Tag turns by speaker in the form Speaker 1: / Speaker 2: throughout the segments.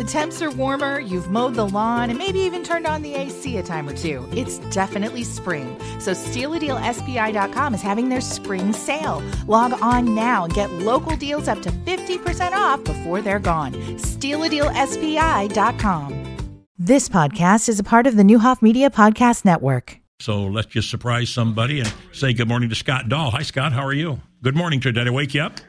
Speaker 1: The temps are warmer, you've mowed the lawn, and maybe even turned on the AC a time or two. It's definitely spring. So StealADealSPI.com is having their spring sale. Log on now and get local deals up to 50% off before they're gone. StealADealSPI.com. This podcast is a part of the Neuhoff Media Podcast Network.
Speaker 2: So let's just surprise somebody and say good morning to Scott Dahl. Hi, Scott. How are you? Good morning. Did I wake you up?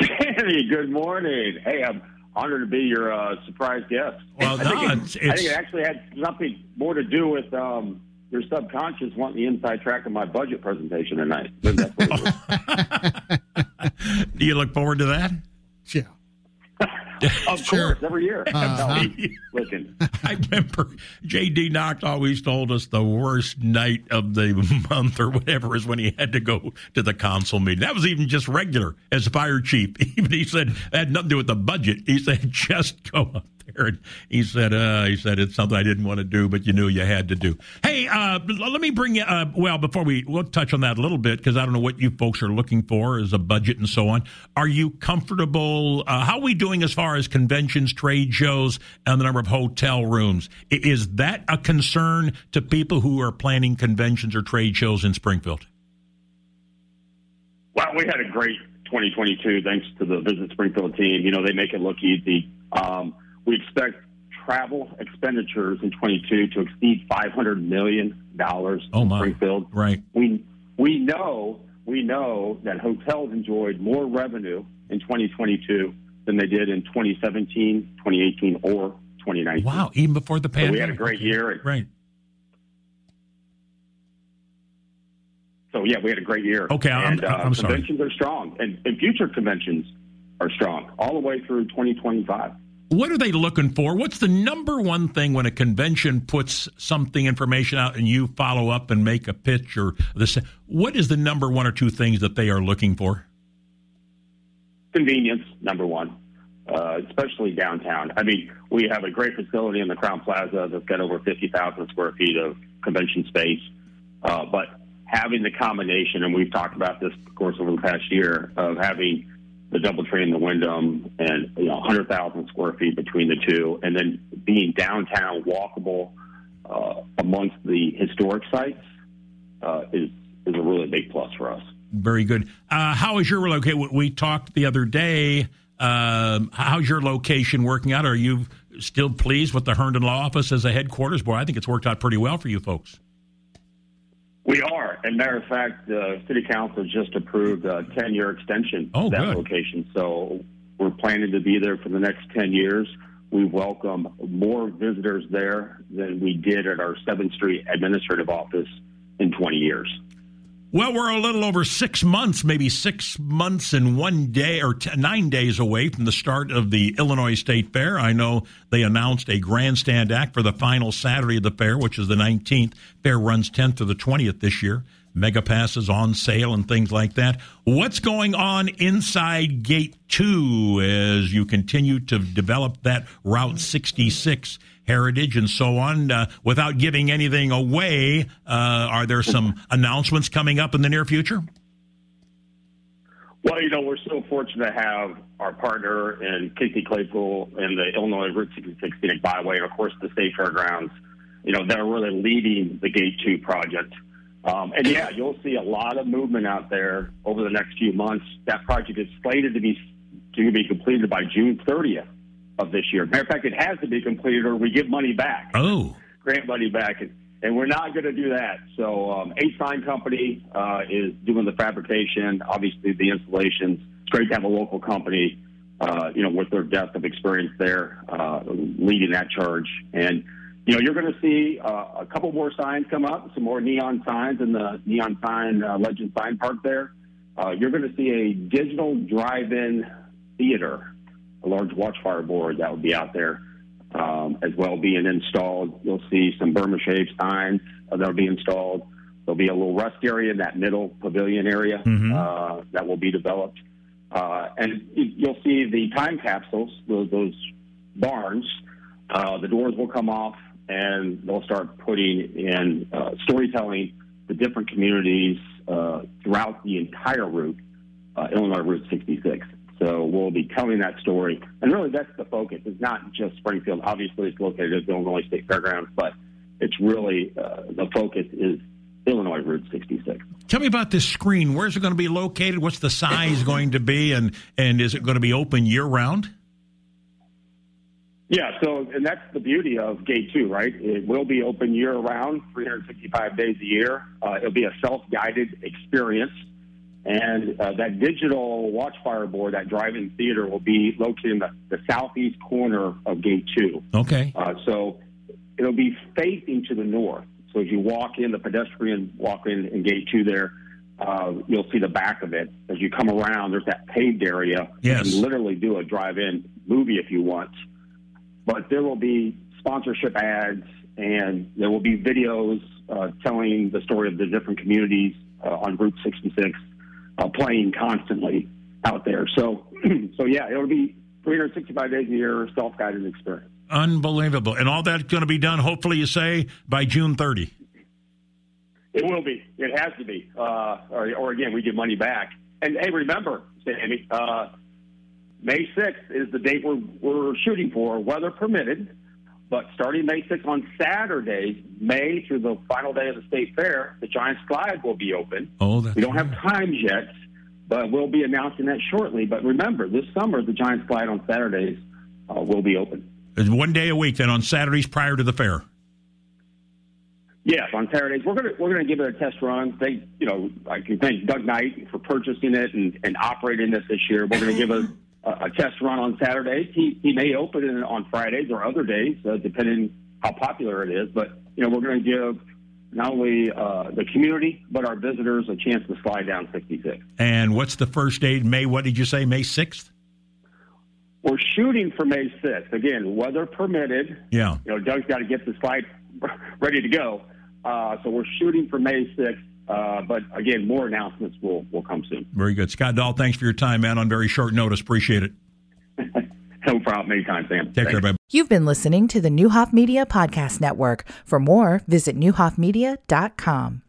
Speaker 3: Sandy, good morning. Hey, I'm honored to be your uh, surprise guest.
Speaker 2: Well,
Speaker 3: I
Speaker 2: no,
Speaker 3: think,
Speaker 2: it's,
Speaker 3: it, I think it actually had something more to do with um, your subconscious wanting the inside track of my budget presentation tonight. Maybe that's what it was.
Speaker 2: do you look forward to that?
Speaker 4: Yeah.
Speaker 3: Of
Speaker 4: Sure.
Speaker 3: course, every year.
Speaker 4: Uh-huh.
Speaker 3: No, listen,
Speaker 2: I remember J.D. Knox always told us the worst night of the month or whatever is when he had to go to the council meeting. That was even just regular as fire chief. Even he said that had nothing to do with the budget. He said just go up And he said, uh, he said it's something I didn't want to do, but you knew you had to do. Hey, uh, let me bring you. Uh, well, before we we'll touch on that a little bit because I don't know what you folks are looking for as a budget and so on. Are you comfortable? Uh, how are we doing as far as conventions, trade shows, and the number of hotel rooms? Is that a concern to people who are planning conventions or trade shows in Springfield?
Speaker 3: Well, we had a great 2022 thanks to the Visit Springfield team. You know, they make it look easy. Um, we expect travel expenditures in 22 to exceed 500 million dollars
Speaker 2: Oh
Speaker 3: in
Speaker 2: my!
Speaker 3: Springfield.
Speaker 2: Right.
Speaker 3: We we know we know that hotels enjoyed more revenue in 2022 than they did in 2017, 2018, or 2019.
Speaker 2: Wow! Even before the
Speaker 3: So
Speaker 2: pandemic.
Speaker 3: we had a great year.
Speaker 2: Right.
Speaker 3: So yeah, we had a great year.
Speaker 2: Okay, I'm-
Speaker 3: uh,
Speaker 2: I'm sorry.
Speaker 3: Conventions are strong, and, and future conventions are strong all the way through 2025.
Speaker 2: What are they looking for? What's the number one thing when a convention puts something information out and you follow up and make a pitch or this? What is the number one or two things that they are looking for?
Speaker 3: Convenience, number one, uh, especially downtown. I mean, we have a great facility in the Crowne Plaza that's got over 50,000 square feet of convention space. Uh, but having the combination, and we've talked about this, of course, over the past year, of having the DoubleTree and the Wyndham and you know 100,000 square feet between the two, and then being downtown walkable uh, amongst the historic sites uh, is is a really big plus for us.
Speaker 2: Very good. Uh, how is your location? We talked the other day. Um, how's your location working out? Are you still pleased with the Herndon Law Office as a headquarters? Boy, I think it's worked out pretty well for you folks.
Speaker 3: We are. And matter of fact, the city council just approved a 10 year extension
Speaker 2: Oh,
Speaker 3: of that
Speaker 2: good.
Speaker 3: location. So we're planning to be there for the next 10 years. We welcome more visitors there than we did at our 7th Street administrative office in 20 years.
Speaker 2: Well, we're a little over six months, maybe six months and one day or t- nine days away from the start of the Illinois State Fair. I know they announced a grandstand act for the final Saturday of the fair, which is the 19th. Fair runs 10th to the 20th this year. Mega passes on sale and things like that. What's going on inside Gate 2 as you continue to develop that Route 66 heritage and so on? Uh, without giving anything away, uh, are there some announcements coming up in the near future?
Speaker 3: Well, you know, we're so fortunate to have our partner in Casey Claypool and the Illinois Route 66 Scenic Byway, and of course the State Fairgrounds. You know, they're really leading the Gate 2 project. Um, and yeah, you'll see a lot of movement out there over the next few months. That project is slated to be to be completed by June 30th of this year. Matter of fact, it has to be completed, or we give money back
Speaker 2: Oh,
Speaker 3: grant money back, and, and we're not going to do that. So, um, A Sign Company uh, is doing the fabrication, obviously the installations. It's great to have a local company, uh, you know, with their depth of experience there, uh, leading that charge. And you know, you're going to see uh, a couple more signs come up, some more neon signs in the neon sign uh, legend sign park there. Uh, you're going to see a digital drive-in theater, a large watchfire board that will be out there um, as well being installed. You'll see some Burma shave signs uh, that'll be installed. There'll be a little rest area in that middle pavilion area
Speaker 2: Mhm.
Speaker 3: uh, that will be developed. Uh, and you- you'll see the time capsules, those, those barns. Uh, the doors will come off, and they'll start putting in uh, storytelling the different communities uh, throughout the entire route, uh, Illinois Route 66. So we'll be telling that story, and really that's the focus. It's not just Springfield. Obviously, it's located at the Illinois State Fairgrounds, but it's really uh, the focus is Illinois Route 66.
Speaker 2: Tell me about this screen. Where's it going to be located? What's the size going to be, and and is it going to be open year round?
Speaker 3: Yeah, so and that's the beauty of Gate Two, right? It will be open year round, 365 days a year. Uh, it'll be a self-guided experience, and uh, that digital watchfire board, that drive-in theater, will be located in the, the southeast corner of Gate Two.
Speaker 2: Okay.
Speaker 3: Uh, so it'll be facing to the north. So as you walk in, the pedestrian walk in, in Gate Two there. Uh, you'll see the back of it. As you come around, there's that paved area.
Speaker 2: Yes.
Speaker 3: You can literally do a drive-in movie if you want but there will be sponsorship ads and there will be videos uh, telling the story of the different communities uh, on Route 66 uh, playing constantly out there. So, so yeah, it'll be 365 days a year, self-guided experience.
Speaker 2: Unbelievable, and all that's going to be done. Hopefully, you say by June 30.
Speaker 3: It will be. It has to be. Uh, or, or again, we get money back. And hey, remember, Sammy, uh, May 6th is the date we're, we're shooting for, weather permitted. But starting May 6th on Saturday, May through the final day of the state fair, the Giant Slide will be open.
Speaker 2: Oh, that's
Speaker 3: we don't have times yet, but we'll be announcing that shortly. But remember, this summer, the Giant Slide on Saturdays uh, will be open.
Speaker 2: It's one day a week, then on Saturdays prior to the fair.
Speaker 3: Yes, on Saturdays we're gonna we're gonna give it a test run. Thank you know I can thank Doug Knight for purchasing it and, and operating this this year. We're gonna give a, a, test run on Saturdays. He he may open it on Fridays or other days, uh, depending how popular it is. But you know we're gonna give not only uh, the community but our visitors a chance to slide down 66.
Speaker 2: And what's the first date? May? What did you say? May 6th?
Speaker 3: We're shooting for May 6th. Again, weather permitted.
Speaker 2: Yeah.
Speaker 3: You know, Doug's got to get the slide ready to go. Uh, so we're shooting for May 6th. Uh, but again, more announcements will, will come soon.
Speaker 2: Very good. Scott Dahl, thanks for your time, man, on very short notice. Appreciate it.
Speaker 3: no problem. Anytime, Sam.
Speaker 2: Take
Speaker 3: Thanks.
Speaker 2: care, baby.
Speaker 1: You've been listening to the Neuhoff Media Podcast Network. For more, visit neuhoffmedia.com.